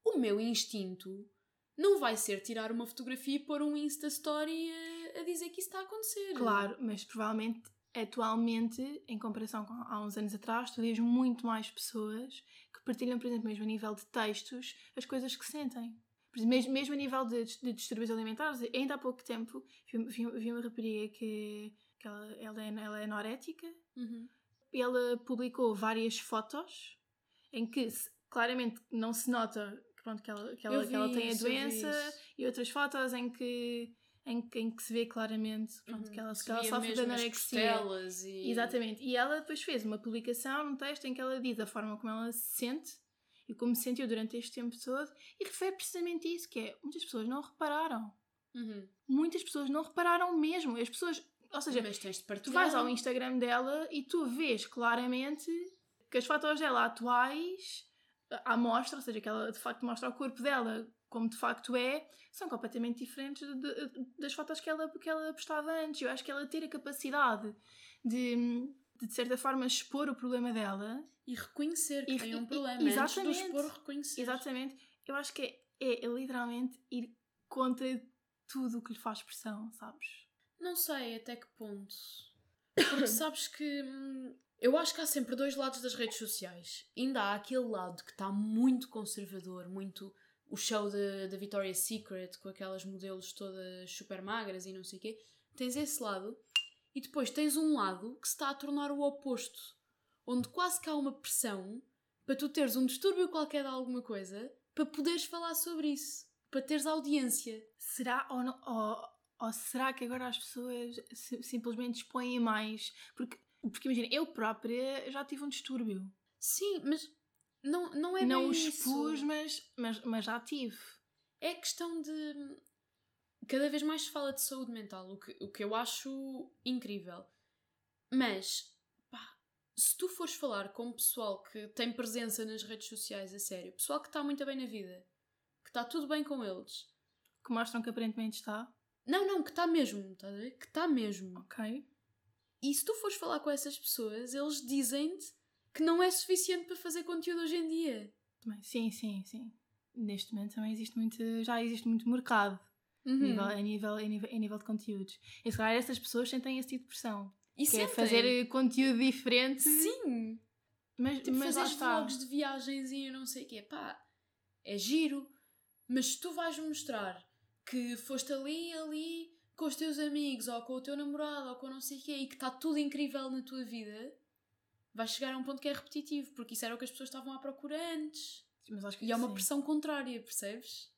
o meu instinto não vai ser tirar uma fotografia e pôr um Insta Story a, a dizer que isso está a acontecer. Claro, mas provavelmente, atualmente, em comparação com há uns anos atrás, tu vês muito mais pessoas partilham, por exemplo, mesmo a nível de textos, as coisas que sentem. Mesmo, mesmo a nível de, de distúrbios alimentares, ainda há pouco tempo vi, vi, vi uma rapariga que, que ela, ela, é, ela é anorética Uhum. e ela publicou várias fotos em que claramente não se nota que, pronto, que, ela, que, ela, que ela tem a doença e outras fotos em que, em, que- em que se vê claramente pronto, Uhum, que ela, que ela sofre de anorexia. e... Exatamente. E ela depois fez uma publicação, um texto em que ela diz a forma como ela se sente e como se sentiu durante este tempo todo e refere precisamente isso, que é muitas pessoas não repararam. Uhum. Muitas pessoas não repararam mesmo. As pessoas, ou seja, Mas tens de tu vais ao Instagram dela e tu vês claramente que as fotos dela atuais à mostra, ou seja, que ela de facto mostra o corpo dela como de facto é, são completamente diferentes de- de- das fotos que ela, que ela postava antes. Eu acho que ela ter a capacidade de, de, de certa forma, expor o problema dela, E reconhecer que E- tem um e- problema. exatamente. Antes de expor, reconhecer. exatamente, eu acho que é, é literalmente ir contra tudo o que lhe faz pressão, sabes? Não sei até que ponto. Porque sabes que hum, eu acho que há sempre dois lados das redes sociais. Ainda há aquele lado que está muito conservador, muito o show da Victoria's Secret, com aquelas modelos todas super magras e não sei o quê. Tens esse lado. E depois tens um lado que se está a tornar o oposto. Onde quase que há uma pressão para tu teres um distúrbio qualquer de alguma coisa para poderes falar sobre isso. Para teres audiência. Será ou, não, ou, ou será que agora as pessoas si- simplesmente expõem mais? Porque, porque imagina, eu própria já tive um distúrbio. Sim, mas não, não é não bem o isso. expus, mas, mas, mas já tive. É questão de. Cada vez mais se fala de saúde mental, o que, o que eu acho incrível. Mas, pá, se tu fores falar com pessoal que tem presença nas redes sociais, a sério, pessoal que está muito bem na vida, que está tudo bem com eles. Que mostram que aparentemente está. Não, não, que está mesmo, estás a ver? Que está mesmo. Ok. E se tu fores falar com essas pessoas, eles dizem-te que não é suficiente para fazer conteúdo hoje em dia. Também. Sim, sim, sim. Neste momento também existe muito. Já existe muito mercado a, Uhum. nível, a, nível, a, nível, a nível de conteúdos. E se calhar essas pessoas sentem esse tipo de pressão. E que é fazer eh, conteúdo diferente. Sim! Mas, Tipo, mas lá fazer está. vlogs de viagens e eu não sei o quê. Pá, é giro. Mas tu vais mostrar que foste ali, ali, com os teus amigos, ou com o teu namorado, ou com não sei o quê, e que está tudo incrível na tua vida, vais chegar a um ponto que é repetitivo, porque isso era o que as pessoas estavam à procura antes. Mas acho que E é uma sim. pressão contrária, percebes?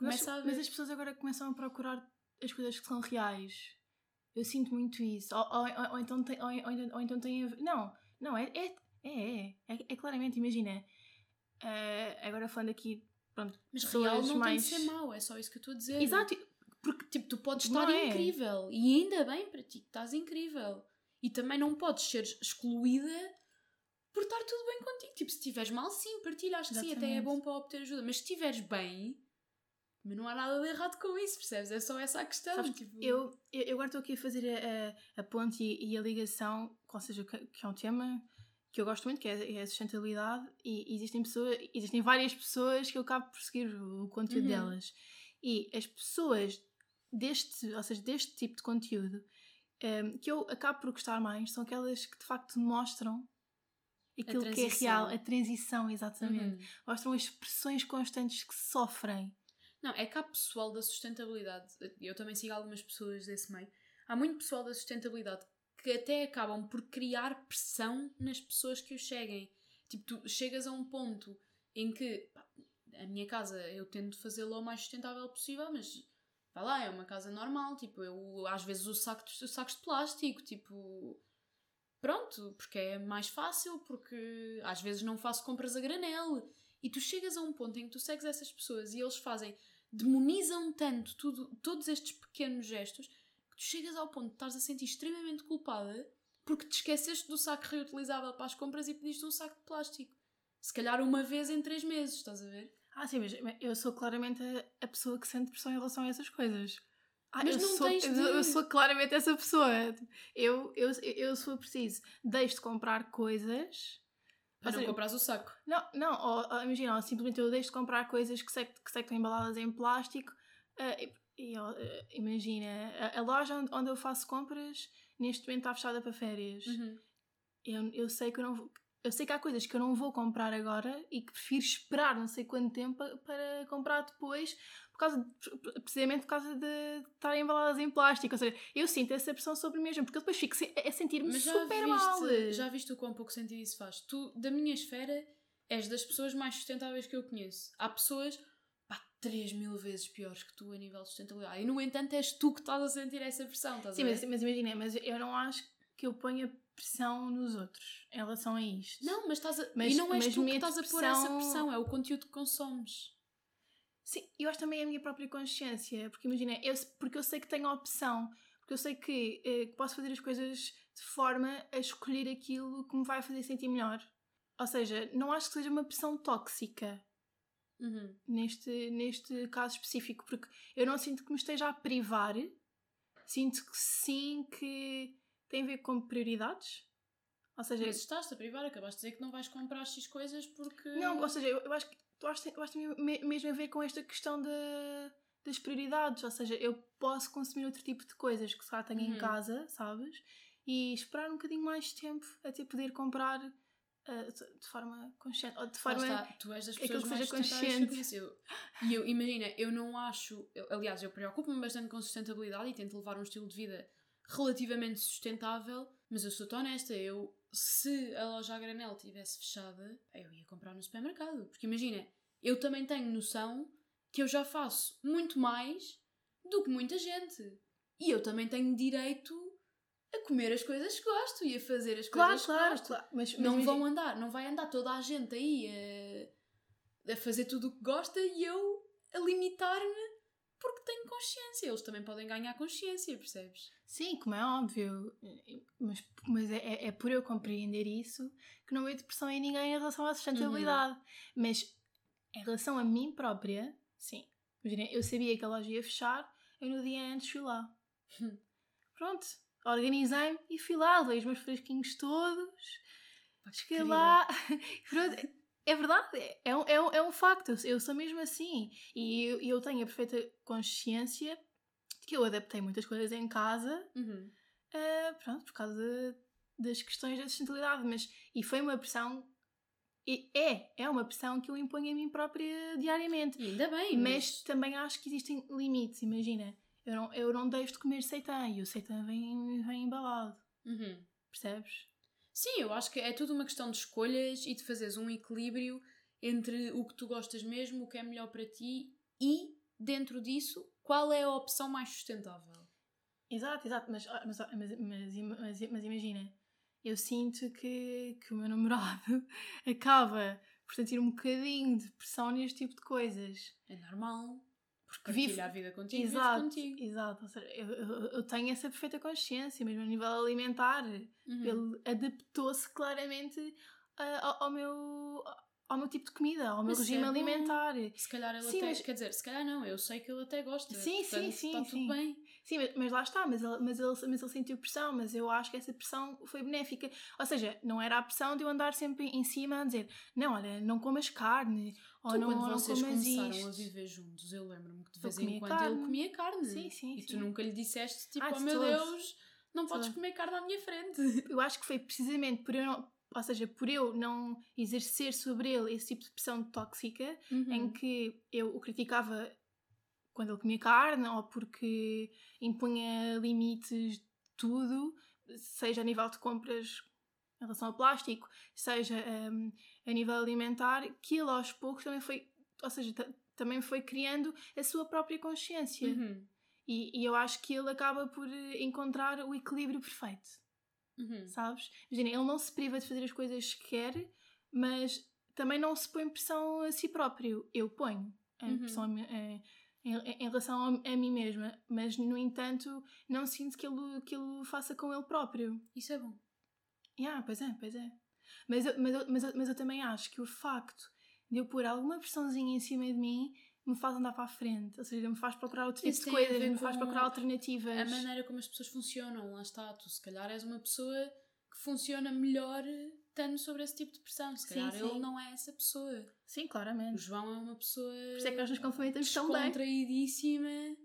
Mas, Começa a mas as pessoas agora começam a procurar as coisas que são reais. Eu sinto muito isso. Ou, ou, ou- ou então tem, ou, ou então- ou então tem a ver. Não, não, é. É, é, é, é, é claramente, imagina. eh, agora falando aqui, pronto, Mas real não mais. tem de ser mau, é só isso que eu estou a dizer. Exato, Porque, tipo, tu podes estar é. incrível. E ainda bem para ti, que estás incrível. E também não podes ser excluída por estar tudo bem contigo. Tipo, se estiveres mal, sim, partilha. Acho que sim, até é Exatamente. bom para obter ajuda. Mas se estiveres bem, mas não há nada de errado com isso, percebes? É só essa a questão. Sabes, tipo... eu, eu agora estou aqui a fazer a, a, a ponte e, e a ligação, ou seja, que, que é um tema que eu gosto muito, que é, é a sustentabilidade, e existem pessoas, existem várias pessoas que eu acabo por seguir o, o conteúdo Uhum. delas. E as pessoas deste, ou seja, deste tipo de conteúdo em, que eu acabo por gostar mais são aquelas que de facto mostram aquilo que é real, a transição, exatamente. Uhum. Mostram as pressões constantes que sofrem. Não, é há pessoal da sustentabilidade, eu também sigo algumas pessoas desse meio, há muito pessoal da sustentabilidade que até acabam por criar pressão nas pessoas que os seguem. Tipo, tu chegas a um ponto em que pá, a minha casa eu tento fazê-la o mais sustentável possível, mas vá lá, é uma casa normal, tipo, eu às vezes uso sacos, sacos de plástico, tipo, pronto, porque é mais fácil, porque às vezes não faço compras a granel. E tu chegas a um ponto em que tu segues essas pessoas e eles fazem, demonizam tanto tudo, todos estes pequenos gestos, que tu chegas ao ponto de estás a sentir extremamente culpada porque te esqueceste do saco reutilizável para as compras e pediste um saco de plástico. Se calhar uma vez em três meses, estás a ver? Ah, sim, mas eu sou claramente a, pessoa que sente pressão em relação a essas coisas. Ah, Mas eu, não sou, tens eu, de- eu sou claramente essa pessoa. Eu, eu, eu, for preciso, deixo de comprar coisas. Para não seja, comprares o saco. Não, não, ou, ou, imagina, ou simplesmente eu deixo de comprar coisas que sei, que sei que estão embaladas em plástico. ah, e, e, ah, imagina, a, a loja onde, onde eu faço compras neste momento está fechada para férias. Uhum. Eu, eu sei que eu não vou- eu sei que há coisas que eu não vou comprar agora e que prefiro esperar não sei quanto tempo pa- para comprar depois por causa de- precisamente por causa de estarem embaladas em plástico. Ou seja, eu sinto essa pressão sobre mim mesmo, porque eu depois fico a sentir-me super mal. viste, já viste o quão pouco sentido isso faz? Tu, da minha esfera, és das pessoas mais sustentáveis que eu conheço. Há pessoas pá, 3 mil vezes piores que tu a nível de sustentabilidade. E no entanto és tu que estás a sentir essa pressão, estás Sim, a ver? mas, mas imagina, mas eu não acho que eu ponha pressão nos outros em relação a isto. Não, mas estás a... Mas- e não és mas tu que estás a pôr essa pressão- pressão, é o conteúdo que consomes. Sim, eu acho também a minha própria consciência, porque imagina, eu, porque eu sei que tenho a opção, porque eu sei que, eh, posso fazer as coisas de forma a escolher aquilo que me vai fazer sentir melhor. Ou seja, não acho que seja uma pressão tóxica Uhum. neste, neste caso específico, porque eu não sinto que me esteja a privar, sinto que sim que tem a ver com prioridades. Ou seja, Mas estás-te a privar, acabaste de dizer que não vais comprar X coisas porque... Não, ou seja, eu, eu acho que eu acho, eu acho que mesmo a ver com esta questão da- das prioridades. Ou seja, eu posso consumir outro tipo de coisas que calhar tenho em Uhum. casa, sabes? E esperar um bocadinho mais de tempo até poder comprar ah, de de forma consciente. Ou de forma. está, tu és das pessoas que mais seja sustentáveis que eu consciente. conheço. Eu- E eu, imagina, eu não acho... eu- aliás, eu preocupo-me bastante com sustentabilidade e tento levar um estilo de vida relativamente sustentável, mas eu sou-te honesta, eu... Se a loja a granel tivesse fechada, eu ia comprar no supermercado. Porque imagina, eu também tenho noção que eu já faço muito mais do que muita gente. E eu também tenho direito a comer as coisas que gosto e a fazer as Claro, coisas que claro, gosto. claro. Mas, mas Não imagina- vão andar, não vai andar toda a gente aí a, a fazer tudo o que gosta e eu a limitar-me porque tenho consciência. Eles também podem ganhar consciência, percebes? Sim, como é óbvio, mas, mas é, é- é por eu compreender isso que não vejo depressão em ninguém em relação à sustentabilidade. Uhum. Mas em relação a mim própria, sim. Imagina, eu sabia que a loja ia fechar, eu no dia antes fui lá. Pronto, organizei-me e fui lá, levei os meus fresquinhos todos, cheguei lá. Pronto, é verdade, é um, é um, é um facto, eu- sou mesmo assim. E eu, eu tenho a perfeita consciência de que eu adaptei muitas coisas em casa Uhum. Uh, pronto, por causa das questões da sustentabilidade, mas e foi uma pressão e é, é uma pressão que eu imponho a mim própria diariamente, E ainda bem, mas também acho que existem limites, imagina, eu não, eu não deixo de comer seitã e o seitã vem, vem embalado, Uhum. percebes? Sim, eu acho que é tudo uma questão de escolhas e de fazeres um equilíbrio entre o que tu gostas mesmo, o que é melhor para ti e, dentro disso, qual é a opção mais sustentável. Exato, exato, mas, ah, mas, mas, mas, mas, mas imagina, eu sinto que, que o meu namorado acaba por sentir um bocadinho de pressão neste tipo de coisas. É normal. Porque Vive- partilha a vida contigo, vive Exato, contigo. exato. Ou seja, eu, eu, eu tenho essa perfeita consciência, mesmo a nível alimentar. Uhum. Ele adaptou-se claramente ah, ao, ao meu, ao meu tipo de comida, ao meu Mas regime é alimentar. Se calhar ele Sim, até. mas- Quer dizer, se calhar não, eu sei que ele até gosta. Sim, sim, portanto, sim, Está sim. tudo bem. Sim, mas, mas lá está, mas ele, mas, ele, mas ele sentiu pressão, mas eu acho que essa pressão foi benéfica. Ou seja, não era a pressão de eu andar sempre em cima a dizer não, olha, não comas carne, tu, não, quando vocês começaram isto. a viver juntos, eu lembro-me que de vez em quando carne. ele comia carne. Sim, sim, E sim. tu nunca lhe disseste tipo, Ah, oh meu. Deus, não podes comer carne à minha frente. Eu acho que foi precisamente por eu não, ou seja, por eu não exercer sobre ele esse tipo de pressão tóxica Uhum. em que eu o criticava quando ele comia carne ou porque impunha limites de tudo, seja a nível de compras em relação ao plástico, seja hum, a nível alimentar, que ele aos poucos também foi, ou seja, ta- também foi criando a sua própria consciência. Uhum. E, e eu acho que ele acaba por eh, encontrar o equilíbrio perfeito Uhum. sabes? Imagina, ele não se priva de fazer as coisas que quer, mas também não se põe pressão a si próprio. Eu ponho a Uhum. pressão a a- em, em relação a, a mim mesma, mas no entanto não sinto que ele, que ele faça com ele próprio. Isso é bom. Yeah, pois é, pois é. Mas eu, mas, eu, mas, eu, mas eu também acho que o facto de eu pôr alguma pressãozinha em cima de mim me faz andar para a frente, ou seja, me faz procurar outro tipo de coisas, me faz procurar alternativas. A maneira como as pessoas funcionam, lá está. Tu, se calhar, és uma pessoa que funciona melhor estando sobre esse tipo de pressão. Se Sim, calhar sim. ele não é essa pessoa. Sim, O claramente. João é uma pessoa. Por isso é que nós nos complementamos tão bem. descontraídíssima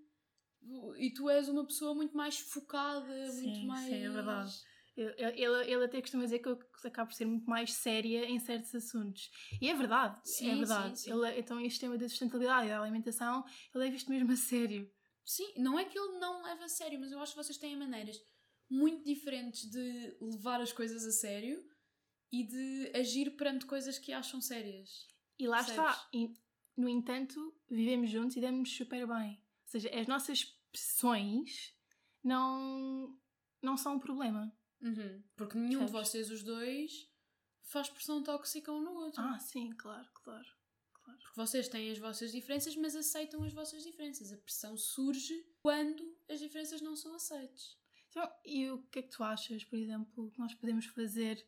e tu és uma pessoa muito mais focada, Sim, muito sim, mais. é verdade. Ele, ele, até costuma dizer que eu acabo por ser muito mais séria em certos assuntos. E é verdade, Sim, é verdade. sim, sim. Ele, então, este tema da sustentabilidade e da alimentação, ele é visto mesmo a sério. Sim, não é que ele não leva a sério, mas eu acho que vocês têm maneiras muito diferentes de levar as coisas a sério e de agir perante coisas que acham sérias. E lá Percebes? está. E no entanto, vivemos juntos e damos-nos super bem. Ou seja, as nossas pressões não, não são um problema. Uhum. Porque nenhum de Percebes? vocês, os dois, faz pressão tóxica um no outro. Ah, sim, claro, claro. claro. Porque vocês têm as vossas diferenças, mas aceitam as vossas diferenças. A pressão surge quando as diferenças não são aceites. Então, e o que é que tu achas, por exemplo, que nós podemos fazer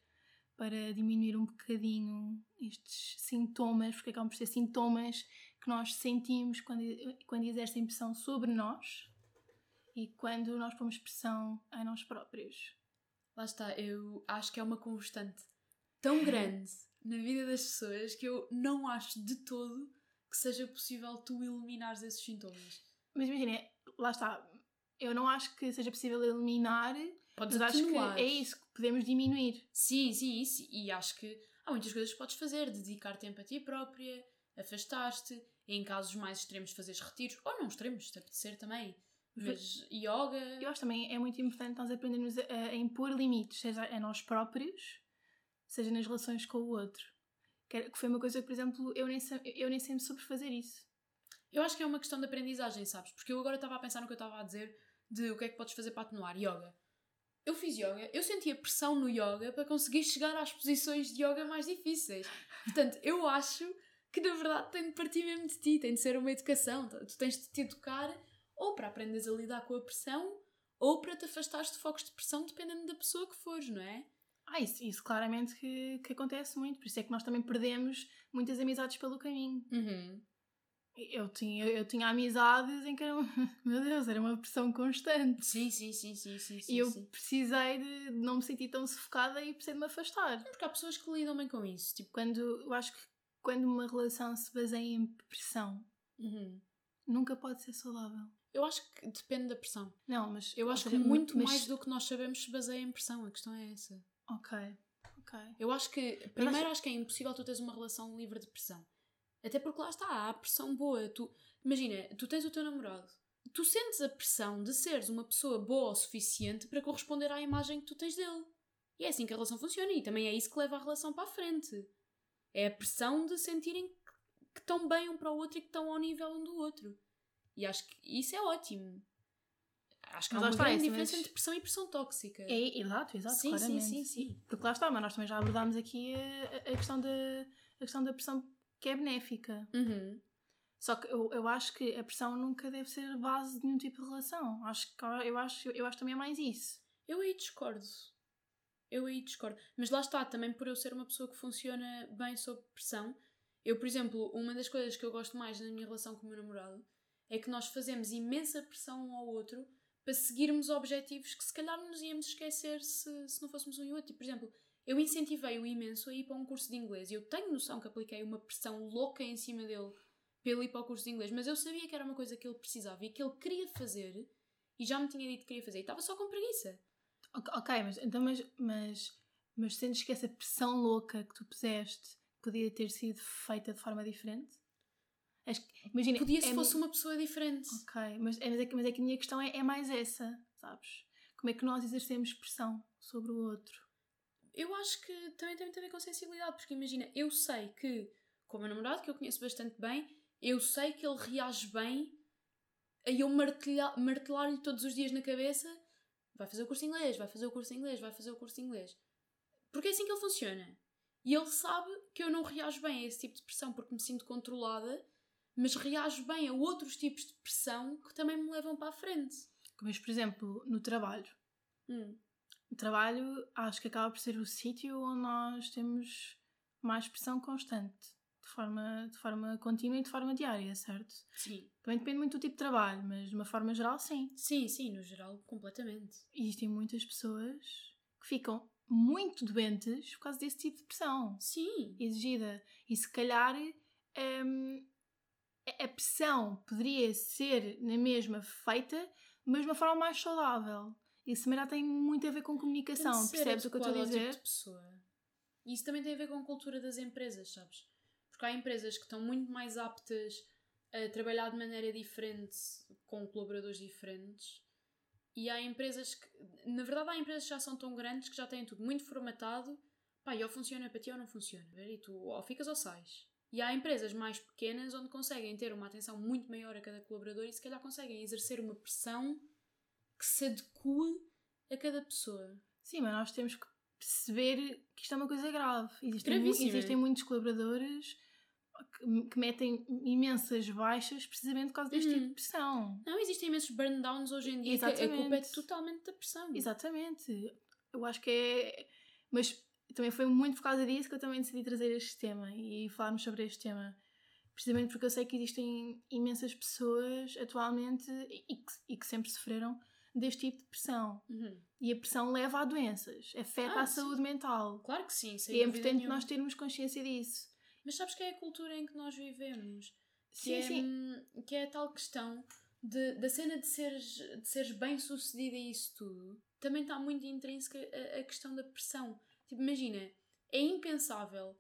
para diminuir um bocadinho estes sintomas, porque acabam por ser sintomas que nós sentimos quando, quando exercem pressão sobre nós e quando nós pomos pressão a nós próprios? Lá está, eu acho que é uma constante tão grande na vida das pessoas que eu não acho de todo que seja possível tu eliminares esses sintomas. Mas imagina, lá está, eu não acho que seja possível eliminar, Podes mas acho que é isso que podemos diminuir. Sim, sim, isso. E acho que há muitas coisas que podes fazer. Dedicar tempo a ti própria, afastar-te, em casos mais extremos fazeres retiros, ou não extremos, se te apetecer também. Mas yoga... Eu acho também é muito importante nós aprendermos a, a impor limites, seja a nós próprios, seja nas relações com o outro. Que foi uma coisa que, por exemplo, eu nem, eu nem sempre soube fazer isso. Eu acho que é uma questão de aprendizagem, sabes? Porque eu agora estava a pensar no que eu estava a dizer de o que é que podes fazer para atenuar. Yoga. Eu fiz yoga, eu sentia pressão no yoga para conseguir chegar às posições de yoga mais difíceis. Portanto, eu acho que na verdade tem de partir mesmo de ti, tem de ser uma educação. Tu tens de te educar ou para aprenderes a lidar com a pressão ou para te afastares de focos de pressão, dependendo da pessoa que fores, não é? Ah, isso, isso claramente que, que acontece muito, por isso é que nós também perdemos muitas amizades pelo caminho. Uhum. Eu tinha, eu, tinha amizades em que era, meu Deus, era uma pressão constante. Sim, sim, sim, sim, sim, sim, e eu sim. precisei de não me sentir tão sufocada e precisei de me afastar. Porque há pessoas que lidam bem com isso. Tipo, Quando, eu acho que quando uma relação se baseia em pressão, uhum. nunca pode ser saudável. Eu acho que depende da pressão. Não, mas Eu acho que muito mas- mais do que nós sabemos se baseia em pressão. A questão é essa. Ok, ok. Eu acho que, primeiro, acho que é impossível tu teres uma relação livre de pressão. Até porque lá está, há pressão boa. Tu, imagina, tu tens o teu namorado. Tu sentes a pressão de seres uma pessoa boa o suficiente para corresponder à imagem que tu tens dele. E é assim que a relação funciona. E também é isso que leva a relação para a frente. É a pressão de sentirem que estão bem um para o outro e que estão ao nível um do outro. E acho que isso é ótimo. Acho que Mas há uma está, grande diferença mas- entre pressão e pressão tóxica. É, exato, exato, Sim, sim, claramente. sim, sim. Porque lá está, mas nós também já abordámos aqui a, a questão, da, a questão da pressão que é benéfica. Uhum. Só que eu, eu acho que a pressão nunca deve ser base de nenhum tipo de relação. Acho que, eu, acho, eu acho também é mais isso. Eu aí discordo. Eu aí discordo. Mas lá está, também por eu ser uma pessoa que funciona bem sob pressão. Eu, por exemplo, uma das coisas que eu gosto mais na minha relação com o meu namorado é que nós fazemos imensa pressão um ao outro para seguirmos objetivos que se calhar nos íamos esquecer se, se não fôssemos um e outro. E, por exemplo, eu incentivei-o imenso a ir para um curso de inglês e eu tenho noção que apliquei uma pressão louca em cima dele ele ir para o curso de inglês, mas eu sabia que era uma coisa que ele precisava e que ele queria fazer e já me tinha dito que queria fazer e estava só com preguiça. Ok, mas, então, mas, mas, mas sentes que essa pressão louca que tu puseste podia ter sido feita de forma diferente? Acho que- imagina, Podia se é fosse uma pessoa diferente. Ok, mas, é- mas, é, que- mas é que a minha questão é, é mais essa, sabes? Como é que nós exercemos pressão sobre o outro? Eu acho que também tem muito a ver com sensibilidade, porque imagina, eu sei que, com o meu namorado, que eu conheço bastante bem, eu sei que ele reage bem a eu martelar-lhe todos os dias na cabeça: vai fazer o curso de inglês, vai fazer o curso de inglês, vai fazer o curso de inglês. Porque é assim que ele funciona. E ele sabe que eu não reajo bem a esse tipo de pressão porque me sinto controlada, mas reajo bem a outros tipos de pressão que também me levam para a frente. Mas, por exemplo, no trabalho. Hum. O trabalho acho que acaba por ser o sítio onde nós temos mais pressão constante, de forma, de forma contínua e de forma diária, certo? Sim. Também depende muito do tipo de trabalho, mas de uma forma geral, sim. Sim, sim, no geral, completamente. Existem muitas pessoas que ficam muito doentes por causa desse tipo de pressão Sim. exigida. E se calhar hum, a- pressão poderia ser na mesma feita, mas de uma forma mais saudável. Isso também já tem muito a ver com comunicação, percebes o que eu estou a dizer? Tipo de pessoa. E isso também tem a ver com a cultura das empresas, sabes? Porque há empresas que estão muito mais aptas a trabalhar de maneira diferente com colaboradores diferentes. E há empresas que, na verdade, há empresas que já são tão grandes que já têm tudo muito formatado. Pá, e ou funciona para ti ou não funciona. E tu ou ficas ou sais. E há empresas mais pequenas onde conseguem ter uma atenção muito maior a cada colaborador e se calhar conseguem exercer uma pressão que se adeque a cada pessoa. Sim, mas nós temos que perceber que isto é uma coisa grave. Existem, mu- existem muitos colaboradores que, que metem imensas baixas precisamente por causa deste Uhum. tipo de pressão. Não, existem imensos burn-downs hoje em dia que a Exatamente. culpa é totalmente da pressão. Exatamente. Eu acho que é. Mas também foi muito por causa disso que eu também decidi trazer este tema e falarmos sobre este tema. Precisamente porque eu sei que existem imensas pessoas atualmente e que, e que sempre sofreram deste tipo de pressão. Uhum. E a pressão leva a doenças, afeta Ah, a sim. saúde mental. Claro que sim, sem E é importante nenhuma. nós termos consciência disso. Mas sabes que é a cultura em que nós vivemos? Que Sim, é, sim. hum, Que é a tal questão de, da cena de seres, de seres bem sucedida e isso tudo. Também está muito intrínseca a, a questão da pressão. Tipo, imagina, é impensável,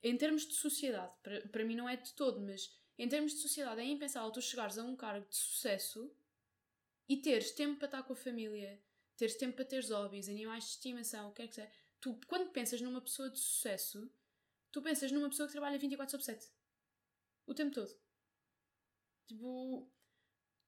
em termos de sociedade, para, para mim não é de todo, mas em termos de sociedade é impensável tu chegares a um cargo de sucesso e teres tempo para estar com a família, teres tempo para teres hobbies, animais de estimação, o que é que seja. Tu, quando pensas numa pessoa de sucesso, tu pensas numa pessoa que trabalha 24 sobre 7. O tempo todo. Tipo.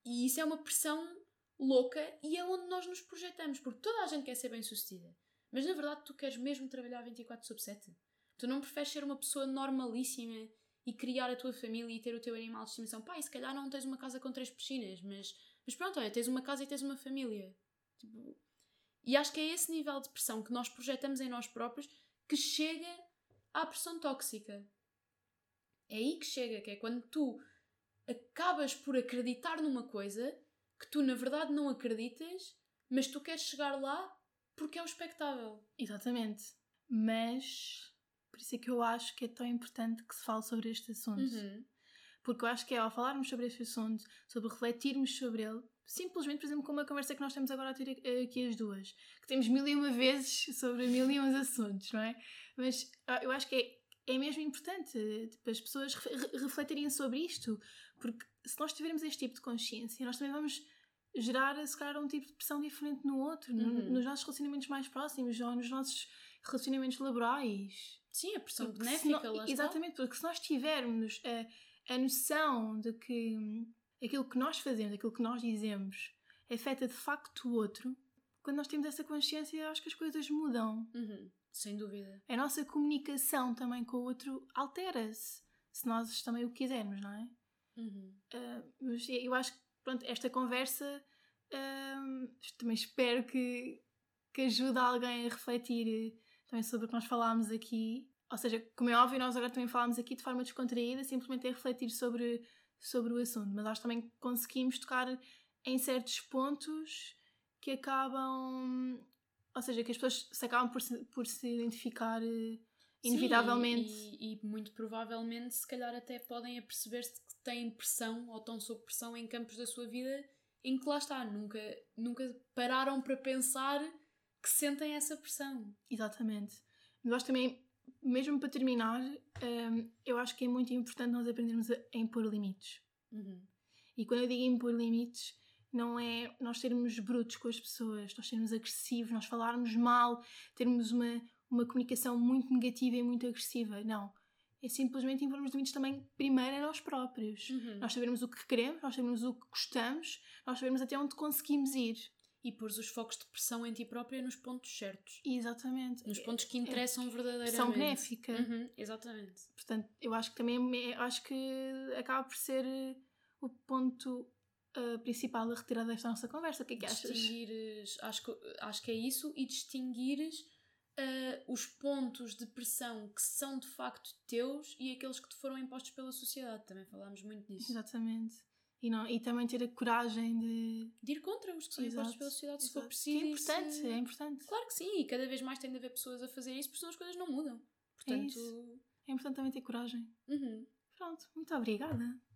E isso é uma pressão louca e é onde nós nos projetamos, porque toda a gente quer ser bem sucedida. Mas na verdade tu queres mesmo trabalhar 24 sobre 7. Tu não preferes ser uma pessoa normalíssima e criar a tua família e ter o teu animal de estimação. Pá, e se calhar não tens uma casa com três piscinas, mas, mas pronto, olha, tens uma casa e tens uma família. Tipo, e acho que é esse nível de pressão que nós projetamos em nós próprios que chega à pressão tóxica. É aí que chega, que é quando tu acabas por acreditar numa coisa que tu na verdade não acreditas, mas tu queres chegar lá porque é o expectável. Exatamente. Mas por isso é que eu acho que é tão importante que se fale sobre este assunto. Uhum. Porque eu acho que é ao falarmos sobre este assunto, sobre refletirmos sobre ele, simplesmente, por exemplo, como a conversa que nós estamos agora a ter aqui as duas, que temos mil e uma vezes sobre mil e uns assuntos, não é? Mas ah, eu acho que é, é mesmo importante tipo, as pessoas re- re- refletirem sobre isto, porque se nós tivermos este tipo de consciência, nós também vamos gerar, se calhar, um tipo de pressão diferente no outro, no- Uhum. nos nossos relacionamentos mais próximos ou nos nossos relacionamentos laborais. Sim, a pressão Porque benéfica, nó- lá está. Exatamente, porque se nós tivermos a, a noção de que aquilo que nós fazemos, aquilo que nós dizemos, afeta de facto o outro, quando nós temos essa consciência, acho que as coisas mudam. Uhum. Sem dúvida. A nossa comunicação também com o outro altera-se, se nós também o quisermos, não é? Uhum. Ah, mas eu acho que pronto, esta conversa ah, também espero que, que ajude alguém a refletir eh, também sobre o que nós falámos aqui. Ou seja, como é óbvio, nós agora também falámos aqui de forma descontraída, simplesmente é refletir sobre, sobre o assunto, mas nós também conseguimos tocar em certos pontos que acabam. Ou seja, que as pessoas se acabam por se, por se identificar eh, Sim, inevitavelmente. e, e muito provavelmente, se calhar, até podem aperceber-se que têm pressão ou estão sob pressão em campos da sua vida em que lá está, nunca, nunca pararam para pensar que sentem essa pressão. Exatamente. Acho também, mesmo para terminar, hum, eu acho que é muito importante nós aprendermos a, a impor limites. Uhum. E quando eu digo impor limites, não é nós sermos brutos com as pessoas, nós sermos agressivos, nós falarmos mal, termos uma, uma comunicação muito negativa e muito agressiva. Não. É simplesmente impormos limites também primeiro a nós próprios. Uhum. Nós sabemos o que queremos, nós sabemos o que gostamos, nós sabemos até onde conseguimos ir. E pôres os focos de pressão em ti própria nos pontos certos. Exatamente. Nos pontos que interessam verdadeiramente. Pressão benéfica. Uhum, exatamente. Portanto, eu acho que também é- acho que acaba por ser eh, o ponto eh, principal a retirar desta nossa conversa. O que é que achas? Distinguires, acho que, acho que é isso, e distinguires ah, os pontos de pressão que são de facto teus e aqueles que te foram impostos pela sociedade. Também falámos muito disso. Exatamente. E, não, e também ter a coragem de. De ir contra os que são impostos Exato, pela sociedade, se for exato. preciso. Que é importante, se- é importante. Claro que sim, e cada vez mais tem de haver pessoas a fazer isso, porque senão as coisas não mudam. Portanto, isso. É importante também ter coragem. uhum. Pronto, muito obrigada.